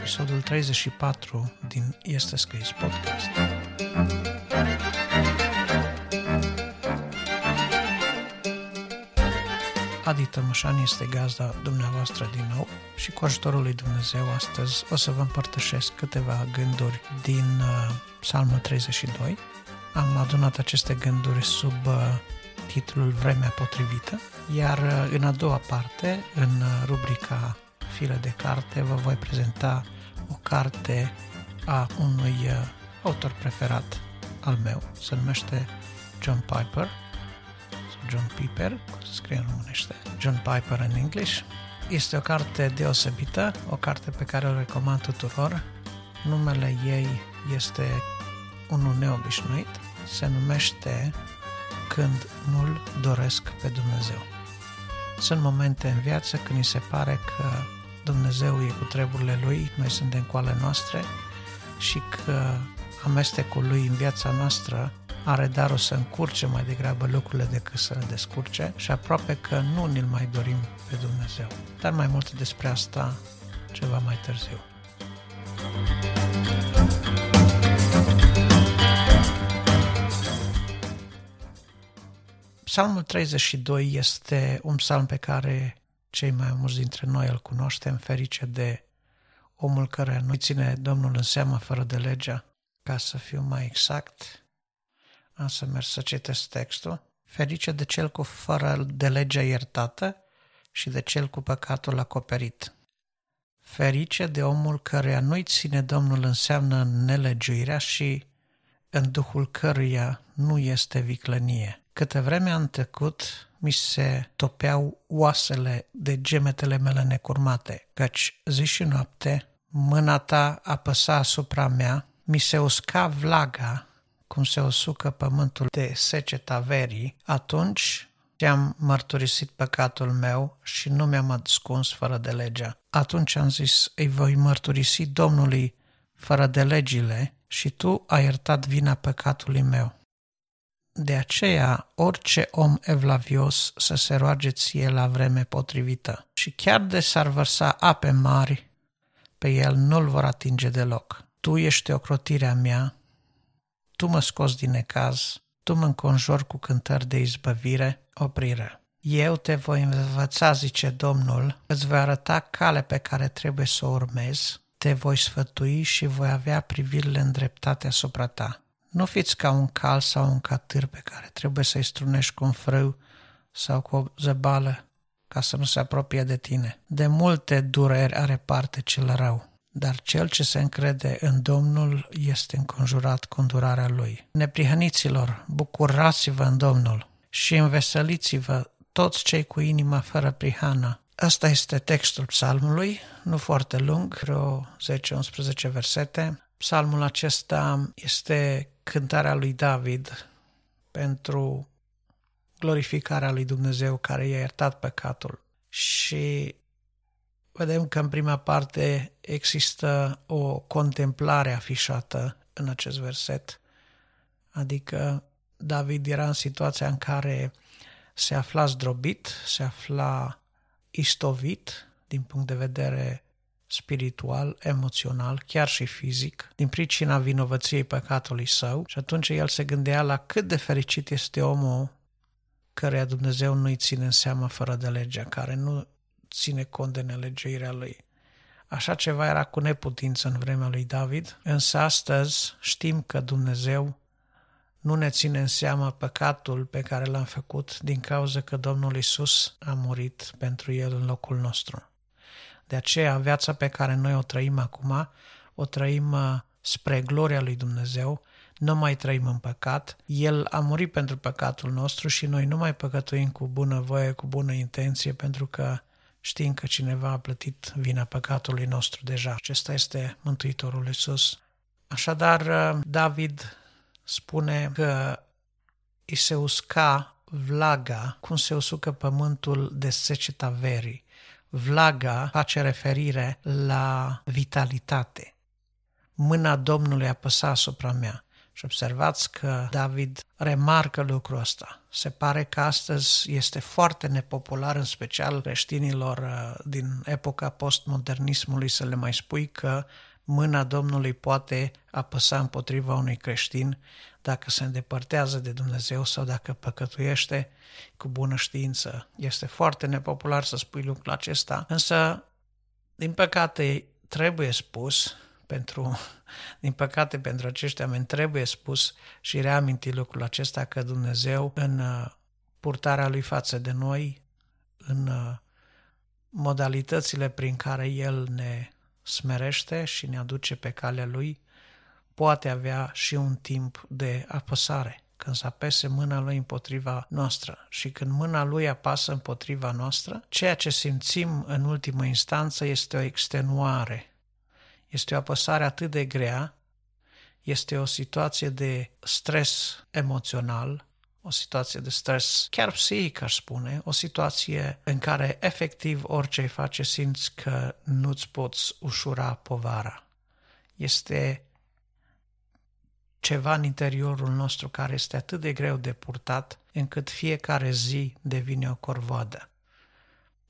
episodul 34 din Este Scris Podcast. Adi Tămășan este gazda dumneavoastră din nou și cu ajutorul lui Dumnezeu astăzi o să vă împărtășesc câteva gânduri din uh, Psalmul 32. Am adunat aceste gânduri sub uh, titlul Vremea potrivită, iar uh, în a doua parte, în uh, rubrica File de carte, vă voi prezenta o carte a unui uh, autor preferat al meu, se numește John Piper, sau John Piper, cum se scrie în românește, John Piper în English. Este o carte deosebită, o carte pe care o recomand tuturor. Numele ei este unul neobișnuit, se numește când nu-L doresc pe Dumnezeu. Sunt momente în viață când ni se pare că Dumnezeu e cu treburile Lui, noi suntem cu ale noastre și că amestecul Lui în viața noastră are darul să încurce mai degrabă lucrurile decât să le descurce și aproape că nu ne-l mai dorim pe Dumnezeu. Dar mai mult despre asta ceva mai târziu. Psalmul 32 este un psalm pe care cei mai mulți dintre noi îl cunoaștem, ferice de omul care nu ține Domnul în seamă fără de legea, ca să fiu mai exact, am să merg să citesc textul, ferice de cel cu fără de legea iertată și de cel cu păcatul acoperit. Ferice de omul care nu-i ține Domnul înseamnă nelegiuirea și în duhul căruia nu este viclănie. Câte vreme am tăcut, mi se topeau oasele de gemetele mele necurmate, căci zi și noapte mâna ta apăsa asupra mea, mi se usca vlaga, cum se usucă pământul de seceta verii, atunci am mărturisit păcatul meu și nu mi-am ascuns fără de legea. Atunci am zis, îi voi mărturisi Domnului fără de legile și tu ai iertat vina păcatului meu. De aceea, orice om evlavios să se roage ție la vreme potrivită și chiar de s-ar vărsa ape mari, pe el nu-l vor atinge deloc. Tu ești ocrotirea mea, tu mă scoți din necaz, tu mă înconjori cu cântări de izbăvire, oprire. Eu te voi învăța, zice Domnul, îți voi arăta cale pe care trebuie să o urmezi, te voi sfătui și voi avea privirile îndreptate asupra ta. Nu fiți ca un cal sau un catâr pe care trebuie să-i strunești cu un frâu sau cu o zăbală ca să nu se apropie de tine. De multe dureri are parte cel rău, dar cel ce se încrede în Domnul este înconjurat cu îndurarea lui. Neprihăniților, bucurați-vă în Domnul și înveseliți-vă toți cei cu inima fără prihană. Asta este textul psalmului, nu foarte lung, vreo 10-11 versete. Psalmul acesta este cântarea lui David pentru glorificarea lui Dumnezeu care i-a iertat păcatul. Și vedem că în prima parte există o contemplare afișată în acest verset, adică David era în situația în care se afla zdrobit, se afla istovit din punct de vedere spiritual, emoțional, chiar și fizic, din pricina vinovăției păcatului său și atunci el se gândea la cât de fericit este omul căreia Dumnezeu nu-i ține în seamă fără de legea, care nu ține cont de nelegiuirea lui. Așa ceva era cu neputință în vremea lui David, însă astăzi știm că Dumnezeu nu ne ține în seamă păcatul pe care l-am făcut din cauza că Domnul Isus a murit pentru el în locul nostru. De aceea, viața pe care noi o trăim acum, o trăim uh, spre gloria lui Dumnezeu, nu mai trăim în păcat, El a murit pentru păcatul nostru și noi nu mai păcătuim cu bună voie, cu bună intenție, pentru că știm că cineva a plătit vina păcatului nostru deja. Acesta este Mântuitorul Iisus. Așadar, uh, David spune că îi se usca vlaga cum se usucă pământul de seceta verii. Vlaga face referire la vitalitate. Mâna Domnului apăsa asupra mea. Și observați că David remarcă lucrul ăsta. Se pare că astăzi este foarte nepopular, în special creștinilor uh, din epoca postmodernismului, să le mai spui că mâna Domnului poate apăsa împotriva unui creștin dacă se îndepărtează de Dumnezeu sau dacă păcătuiește cu bună știință. Este foarte nepopular să spui lucrul acesta, însă, din păcate, trebuie spus pentru, din păcate, pentru acești oameni trebuie spus și reaminti lucrul acesta că Dumnezeu în uh, purtarea Lui față de noi, în uh, modalitățile prin care El ne smerește și ne aduce pe calea Lui, poate avea și un timp de apăsare, când să apese mâna Lui împotriva noastră. Și când mâna Lui apasă împotriva noastră, ceea ce simțim în ultimă instanță este o extenuare este o apăsare atât de grea, este o situație de stres emoțional, o situație de stres chiar psihic, aș spune, o situație în care efectiv orice îi face simți că nu-ți poți ușura povara. Este ceva în interiorul nostru care este atât de greu de purtat încât fiecare zi devine o corvoadă.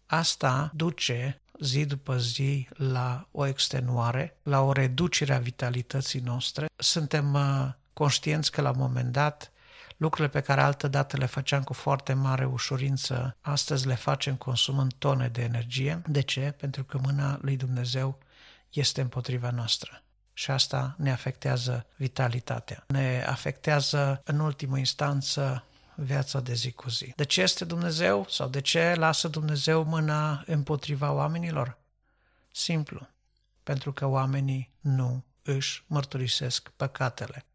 Asta duce zi după zi la o extenuare, la o reducere a vitalității noastre. Suntem uh, conștienți că la un moment dat lucrurile pe care altă dată le făceam cu foarte mare ușurință, astăzi le facem consumând tone de energie. De ce? Pentru că mâna lui Dumnezeu este împotriva noastră. Și asta ne afectează vitalitatea. Ne afectează, în ultimă instanță, viața de zi cu zi. De ce este Dumnezeu sau de ce lasă Dumnezeu mâna împotriva oamenilor? Simplu, pentru că oamenii nu își mărturisesc păcatele.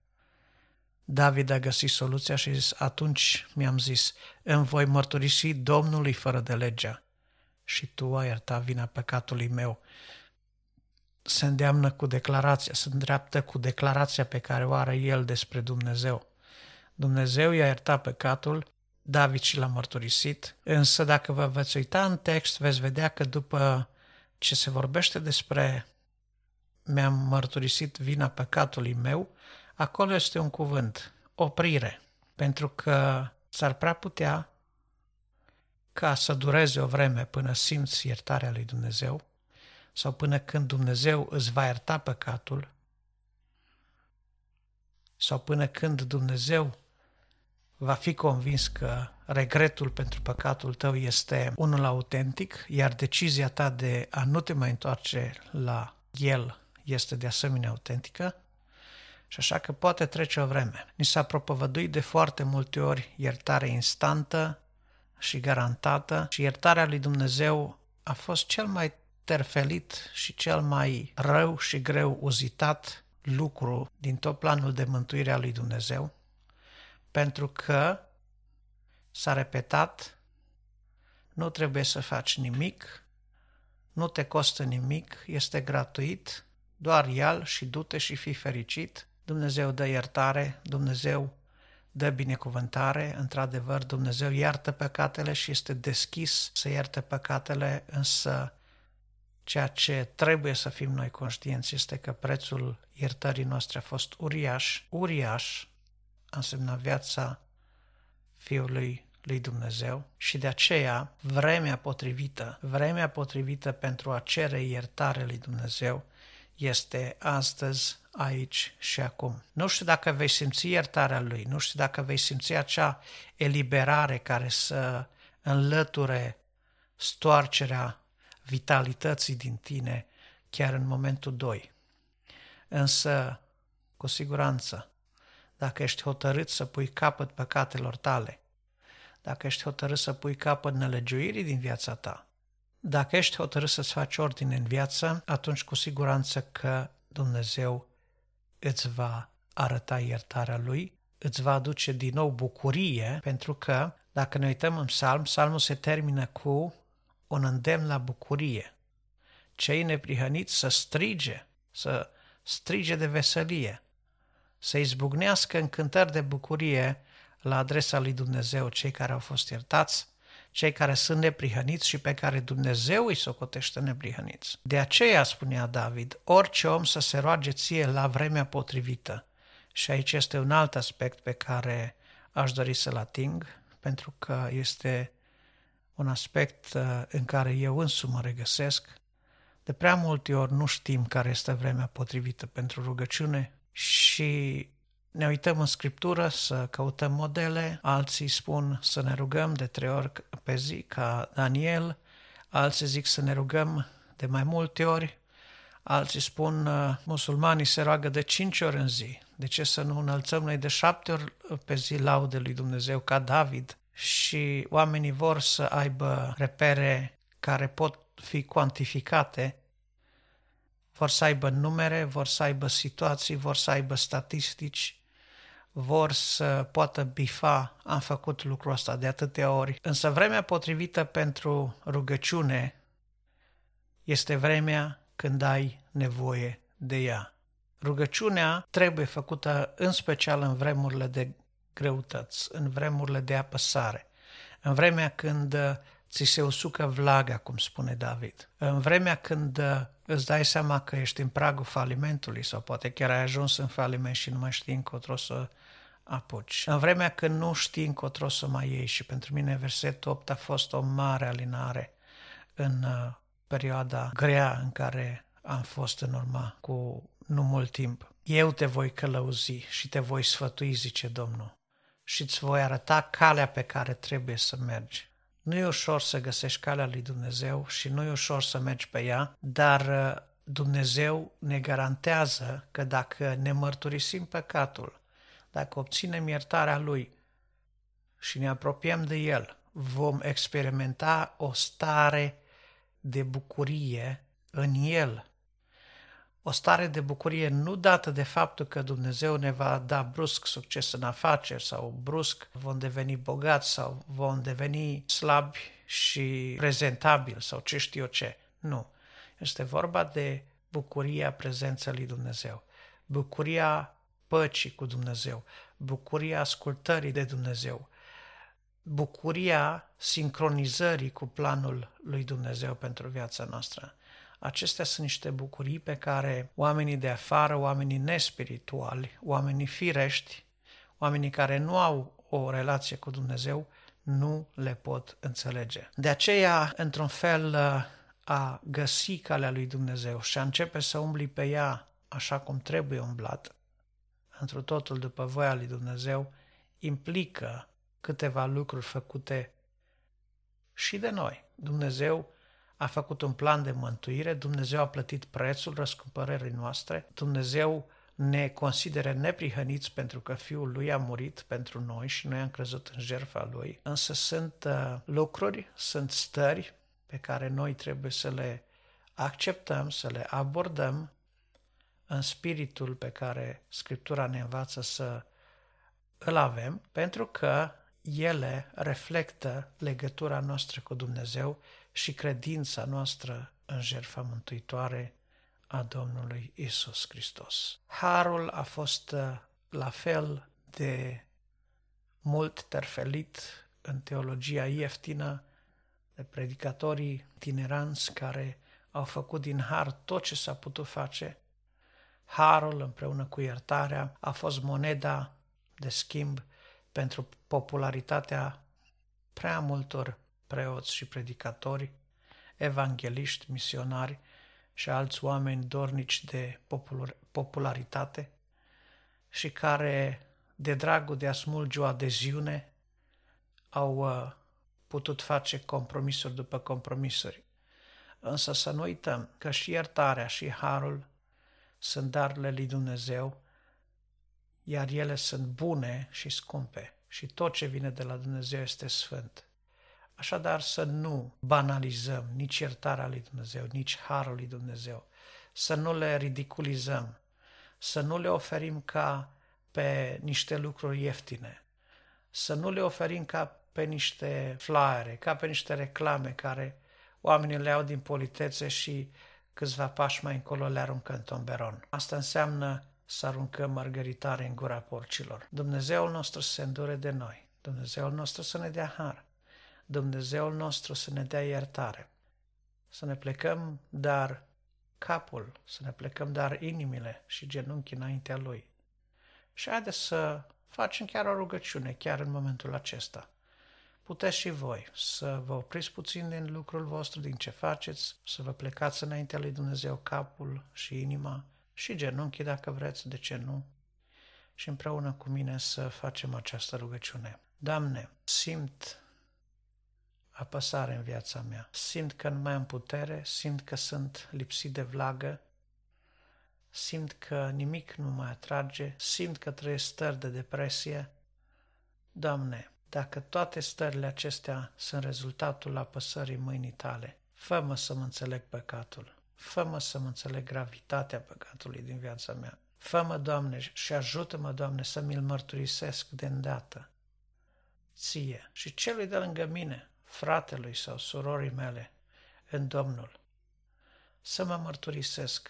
David a găsit soluția și zis, atunci mi-am zis, îmi voi mărturisi Domnului fără de legea și tu ai iertat vina păcatului meu. Se îndeamnă cu declarația, se îndreaptă cu declarația pe care o are el despre Dumnezeu. Dumnezeu i-a iertat păcatul, David și l-a mărturisit, însă dacă vă veți uita în text, veți vedea că după ce se vorbește despre mi-am mărturisit vina păcatului meu, acolo este un cuvânt, oprire, pentru că s-ar prea putea ca să dureze o vreme până simți iertarea lui Dumnezeu sau până când Dumnezeu îți va ierta păcatul sau până când Dumnezeu va fi convins că regretul pentru păcatul tău este unul autentic, iar decizia ta de a nu te mai întoarce la el este de asemenea autentică, și așa că poate trece o vreme. Ni s-a propovăduit de foarte multe ori iertare instantă și garantată și iertarea lui Dumnezeu a fost cel mai terfelit și cel mai rău și greu uzitat lucru din tot planul de mântuire a lui Dumnezeu, pentru că s-a repetat, nu trebuie să faci nimic, nu te costă nimic, este gratuit, doar ia și du-te și fii fericit. Dumnezeu dă iertare, Dumnezeu dă binecuvântare, într-adevăr Dumnezeu iartă păcatele și este deschis să ierte păcatele, însă ceea ce trebuie să fim noi conștienți este că prețul iertării noastre a fost uriaș, uriaș, însemna viața Fiului lui Dumnezeu și de aceea vremea potrivită, vremea potrivită pentru a cere iertare lui Dumnezeu este astăzi, aici și acum. Nu știu dacă vei simți iertarea lui, nu știu dacă vei simți acea eliberare care să înlăture stoarcerea vitalității din tine chiar în momentul 2. Însă, cu siguranță, dacă ești hotărât să pui capăt păcatelor tale, dacă ești hotărât să pui capăt nelegiuirii din viața ta, dacă ești hotărât să-ți faci ordine în viață, atunci cu siguranță că Dumnezeu îți va arăta iertarea Lui, îți va aduce din nou bucurie, pentru că, dacă ne uităm în psalm, psalmul se termină cu un îndemn la bucurie. Cei neprihăniți să strige, să strige de veselie să izbucnească în cântări de bucurie la adresa lui Dumnezeu cei care au fost iertați, cei care sunt neprihăniți și pe care Dumnezeu îi socotește neprihăniți. De aceea spunea David, orice om să se roage ție la vremea potrivită Și aici este un alt aspect pe care aș dori să-l ating, pentru că este un aspect uh, în care eu însumi mă regăsesc. De prea multe ori nu știm care este vremea potrivită pentru rugăciune și ne uităm în Scriptură să căutăm modele, alții spun să ne rugăm de trei ori pe zi ca Daniel, alții zic să ne rugăm de mai multe ori, alții spun uh, musulmanii se roagă de cinci ori în zi, de ce să nu înălțăm noi de șapte ori pe zi laude lui Dumnezeu ca David și oamenii vor să aibă repere care pot fi cuantificate, vor să aibă numere, vor să aibă situații, vor să aibă statistici, vor să poată bifa, am făcut lucrul ăsta de atâtea ori. Însă vremea potrivită pentru rugăciune este vremea când ai nevoie de ea. Rugăciunea trebuie făcută în special în vremurile de greutăți, în vremurile de apăsare, în vremea când ți se usucă vlaga, cum spune David, în vremea când îți dai seama că ești în pragul falimentului sau poate chiar ai ajuns în faliment și nu mai știi încotro să apuci. În vremea când nu știi încotro să mai ieși și pentru mine versetul 8 a fost o mare alinare în uh, perioada grea în care am fost în urma cu nu mult timp. Eu te voi călăuzi și te voi sfătui, zice Domnul, și îți voi arăta calea pe care trebuie să mergi. Nu e ușor să găsești calea lui Dumnezeu și nu e ușor să mergi pe ea, dar uh, Dumnezeu ne garantează că dacă ne mărturisim păcatul, dacă obținem iertarea Lui și ne apropiem de El, vom experimenta o stare de bucurie în El. O stare de bucurie nu dată de faptul că Dumnezeu ne va da brusc succes în afaceri sau brusc vom deveni bogați sau vom deveni slabi și prezentabili sau ce știu eu ce. Nu. Este vorba de bucuria prezenței lui Dumnezeu. Bucuria păcii cu Dumnezeu, bucuria ascultării de Dumnezeu, bucuria sincronizării cu planul lui Dumnezeu pentru viața noastră. Acestea sunt niște bucurii pe care oamenii de afară, oamenii nespirituali, oamenii firești, oamenii care nu au o relație cu Dumnezeu, nu le pot înțelege. De aceea, într-un fel, a găsi calea lui Dumnezeu și a începe să umbli pe ea așa cum trebuie umblat, într totul după voia lui Dumnezeu, implică câteva lucruri făcute și de noi. Dumnezeu a făcut un plan de mântuire, Dumnezeu a plătit prețul răscumpărării noastre, Dumnezeu ne consideră neprihăniți pentru că Fiul Lui a murit pentru noi și noi am crezut în jertfa Lui. Însă sunt uh, lucruri, sunt stări pe care noi trebuie să le acceptăm, să le abordăm în spiritul pe care Scriptura ne învață să îl avem, pentru că ele reflectă legătura noastră cu Dumnezeu și credința noastră în jertfa mântuitoare a Domnului Isus Hristos. Harul a fost uh, la fel de mult terfelit în teologia ieftină de predicatorii tineranți care au făcut din har tot ce s-a putut face Harul împreună cu iertarea a fost moneda de schimb pentru popularitatea prea multor preoți și predicatori, evangeliști, misionari și alți oameni dornici de popularitate și care, de dragul de a smulge o adeziune, au uh, putut face compromisuri după compromisuri. Însă să nu uităm că și iertarea și harul sunt darurile lui Dumnezeu, iar ele sunt bune și scumpe și tot ce vine de la Dumnezeu este sfânt. Așadar să nu banalizăm nici iertarea lui Dumnezeu, nici harul lui Dumnezeu, să nu le ridiculizăm, să nu le oferim ca pe niște lucruri ieftine, să nu le oferim ca pe niște flyere, ca pe niște reclame care oamenii le au din politețe și câțiva pași mai încolo le aruncă în tomberon. Asta înseamnă să aruncăm margaritare în gura porcilor. Dumnezeul nostru să se îndure de noi. Dumnezeul nostru să ne dea har. Dumnezeul nostru să ne dea iertare. Să ne plecăm, dar capul, să ne plecăm, dar inimile și genunchii înaintea Lui. Și haideți să facem chiar o rugăciune, chiar în momentul acesta. Puteți și voi să vă opriți puțin din lucrul vostru, din ce faceți, să vă plecați înaintea lui Dumnezeu capul și inima și genunchii dacă vreți, de ce nu? Și împreună cu mine să facem această rugăciune. Doamne, simt apăsare în viața mea. Simt că nu mai am putere, simt că sunt lipsit de vlagă, simt că nimic nu mă atrage, simt că trăiesc stări de depresie. Doamne, dacă toate stările acestea sunt rezultatul apăsării mâinii tale, fă-mă să mă înțeleg păcatul, fă-mă să mă înțeleg gravitatea păcatului din viața mea. Fă-mă, Doamne, și ajută-mă, Doamne, să mi-l mărturisesc de îndată ție și celui de lângă mine, fratelui sau surorii mele, în Domnul, să mă mărturisesc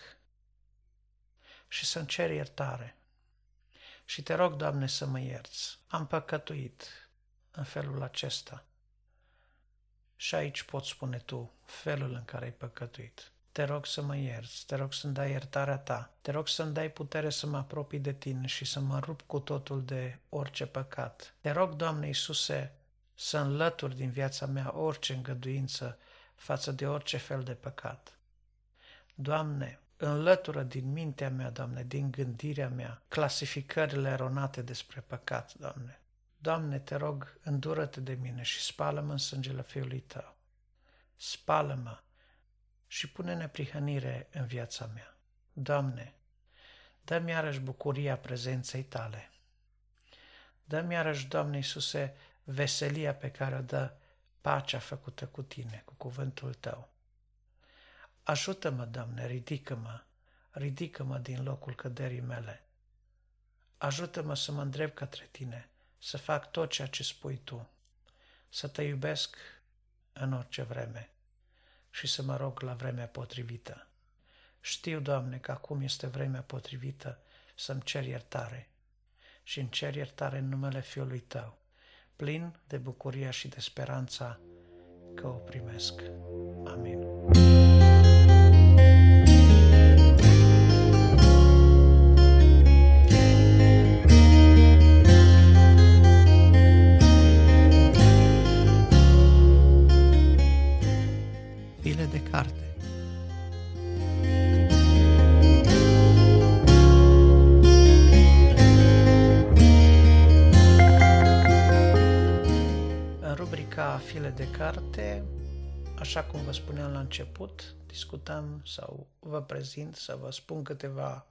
și să-mi cer iertare. Și te rog, Doamne, să mă ierți. Am păcătuit în felul acesta. Și aici poți spune tu felul în care ai păcătuit. Te rog să mă ierți, te rog să-mi dai iertarea ta, te rog să-mi dai putere să mă apropii de tine și să mă rup cu totul de orice păcat. Te rog, Doamne Iisuse, să înlături din viața mea orice îngăduință față de orice fel de păcat. Doamne, înlătură din mintea mea, Doamne, din gândirea mea, clasificările eronate despre păcat, Doamne. Doamne, te rog, îndură-te de mine și spală-mă în sângele Fiului Tău. Spală-mă și pune neprihănire în viața mea. Doamne, dă-mi iarăși bucuria prezenței Tale. Dă-mi iarăși, Doamne Iisuse, veselia pe care o dă pacea făcută cu Tine, cu cuvântul Tău. Ajută-mă, Doamne, ridică-mă, ridică-mă din locul căderii mele. Ajută-mă să mă îndrept către Tine, să fac tot ceea ce spui Tu, să Te iubesc în orice vreme și să mă rog la vremea potrivită. Știu, Doamne, că acum este vremea potrivită să-mi cer iertare și îmi cer iertare în numele Fiului Tău, plin de bucuria și de speranța că o primesc. Amin. file de carte, așa cum vă spuneam la început, discutăm sau vă prezint să vă spun câteva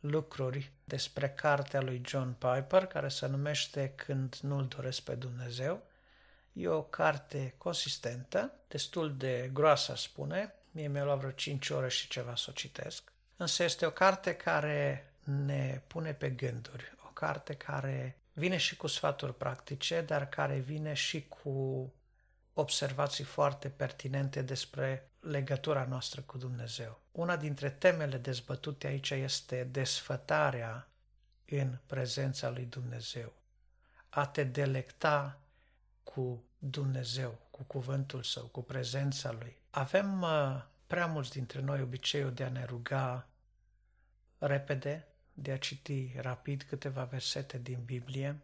lucruri despre cartea lui John Piper, care se numește Când nu-L doresc pe Dumnezeu. E o carte consistentă, destul de groasă, spune. Mie mi-a luat vreo 5 ore și ceva să o citesc. Însă este o carte care ne pune pe gânduri, o carte care vine și cu sfaturi practice, dar care vine și cu observații foarte pertinente despre legătura noastră cu Dumnezeu. Una dintre temele dezbătute aici este desfătarea în prezența lui Dumnezeu. A te delecta cu Dumnezeu, cu cuvântul său, cu prezența lui. Avem uh, prea mulți dintre noi obiceiul de a ne ruga repede, de a citi rapid câteva versete din Biblie,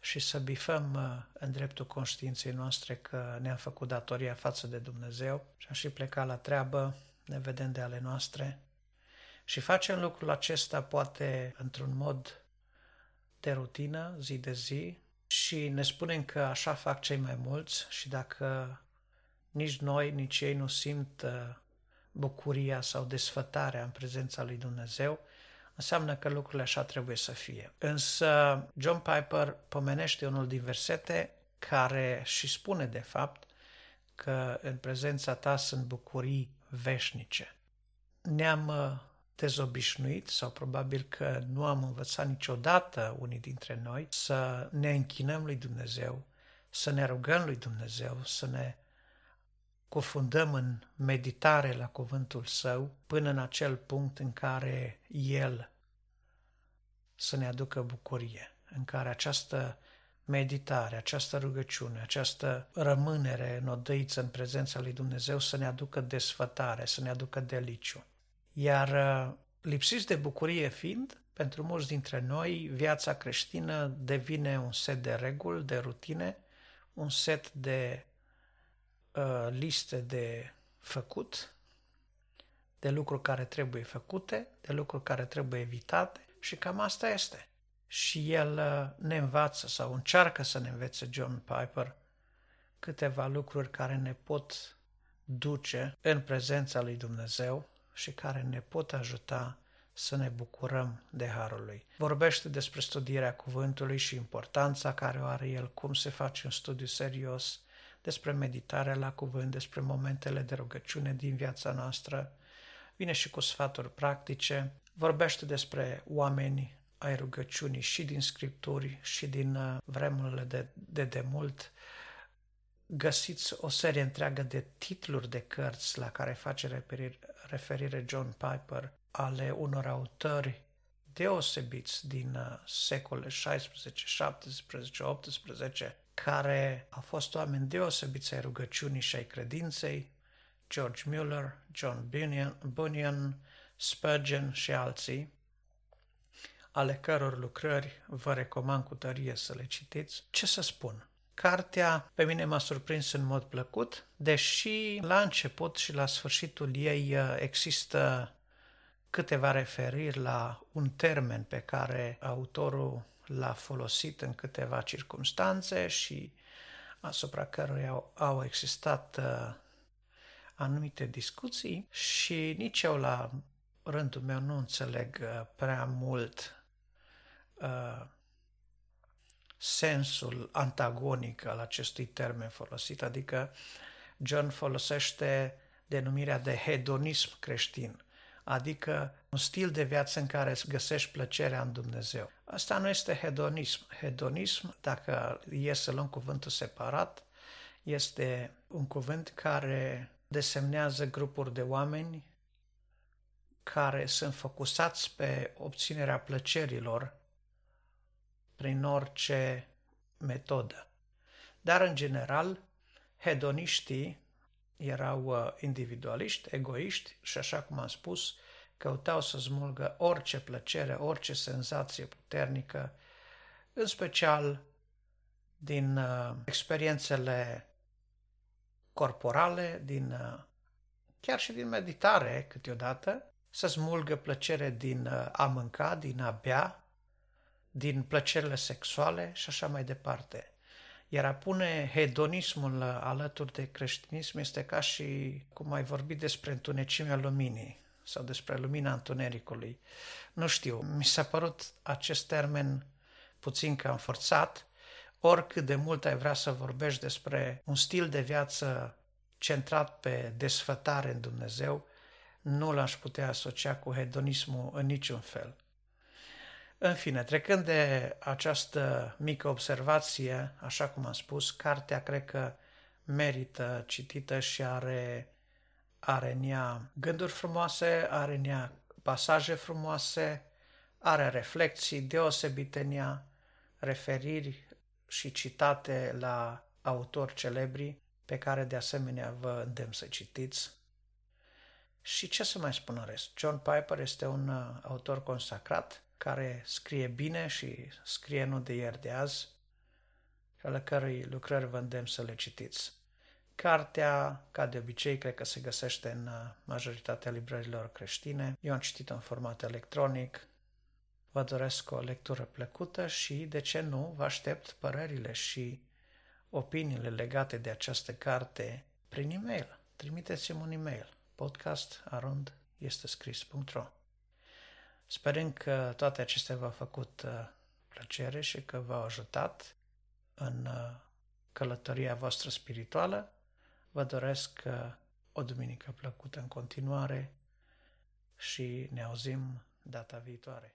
și să bifăm uh, în dreptul conștiinței noastre că ne-am făcut datoria față de Dumnezeu și am și plecat la treabă, ne vedem de ale noastre. Și facem lucrul acesta poate într-un mod de rutină, zi de zi, și ne spunem că așa fac cei mai mulți și dacă nici noi, nici ei nu simt uh, bucuria sau desfătarea în prezența lui Dumnezeu, înseamnă că lucrurile așa trebuie să fie. Însă John Piper pomenește unul din versete care și spune de fapt că în prezența ta sunt bucurii veșnice. Ne-am uh, dezobișnuit sau probabil că nu am învățat niciodată unii dintre noi să ne închinăm lui Dumnezeu, să ne rugăm lui Dumnezeu, să ne cufundăm în meditare la cuvântul său până în acel punct în care el să ne aducă bucurie, în care această meditare, această rugăciune, această rămânere în odăiță în prezența lui Dumnezeu să ne aducă desfătare, să ne aducă deliciu. Iar uh, lipsiți de bucurie fiind, Pentru mulți dintre noi, viața creștină devine un set de reguli, de rutine, un set de uh, liste de făcut, de lucruri care trebuie făcute, de lucruri care trebuie evitate și cam asta este. Și el uh, ne învață sau încearcă să ne învețe John Piper câteva lucruri care ne pot duce în prezența lui Dumnezeu și care ne pot ajuta să ne bucurăm de Harul Lui. Vorbește despre studierea cuvântului și importanța care o are el, cum se face un studiu serios, despre meditarea la cuvânt, despre momentele de rugăciune din viața noastră, vine și cu sfaturi practice, vorbește despre oameni ai rugăciunii și din scripturi și din uh, vremurile de, de demult. Găsiți o serie întreagă de titluri de cărți la care face referire, referire John Piper ale unor autori deosebiți din uh, secolele 16, 17, 18, care au fost oameni deosebiți ai rugăciunii și ai credinței, George Mueller, John Bunyan, Bunyan, Spurgeon și alții, ale căror lucrări vă recomand cu tărie să le citiți. Ce să spun? Cartea pe mine m-a surprins în mod plăcut, deși la început și la sfârșitul ei uh, există câteva referiri la un termen pe care autorul l-a folosit în câteva circunstanțe și asupra căruia au, au existat uh, anumite discuții și nici eu la rândul meu nu înțeleg uh, prea mult uh, sensul antagonic al acestui termen folosit, adică John folosește denumirea de hedonism creștin, adică un stil de viață în care îți găsești plăcerea în Dumnezeu. Asta nu este hedonism. Hedonism, dacă e să luăm cuvântul separat, este un cuvânt care desemnează grupuri de oameni care sunt focusați pe obținerea plăcerilor prin orice metodă. Dar, în general, hedoniștii erau uh, individualiști, egoiști și, așa cum am spus, căutau să smulgă orice plăcere, orice senzație puternică, în special din uh, experiențele corporale, din, uh, chiar și din meditare câteodată, să smulgă plăcere din uh, a mânca, din a bea, din plăcerile sexuale și așa mai departe. Iar a pune hedonismul alături de creștinism este ca și cum ai vorbit despre întunecimea luminii sau despre lumina întunericului. Nu știu, mi s-a părut acest termen puțin cam forțat, oricât de mult ai vrea să vorbești despre un stil de viață centrat pe desfătare în Dumnezeu, nu l-aș putea asocia cu hedonismul în niciun fel. În fine, trecând de această mică observație, așa cum am spus, cartea cred că merită citită și are, are în ea gânduri frumoase, are în ea pasaje frumoase, are reflexii deosebite în ea, referiri și citate la autori celebri, pe care de asemenea vă îndemn să citiți. Și ce să mai spun în rest? John Piper este un uh, autor consacrat care scrie bine și scrie nu de ieri de azi, și ale cărui lucrări vă îndemn să le citiți. Cartea, ca de obicei, cred că se găsește în uh, majoritatea librărilor creștine. Eu am citit-o în format electronic. Vă doresc o lectură plăcută și, de ce nu, vă aștept părerile și opiniile legate de această carte prin e-mail. Trimiteți-mi un e-mail podcast arund este scris.ro Sperând că toate acestea v-au făcut uh, plăcere și că v-au ajutat în uh, călătoria voastră spirituală, vă doresc uh, o duminică plăcută în continuare și ne auzim data viitoare.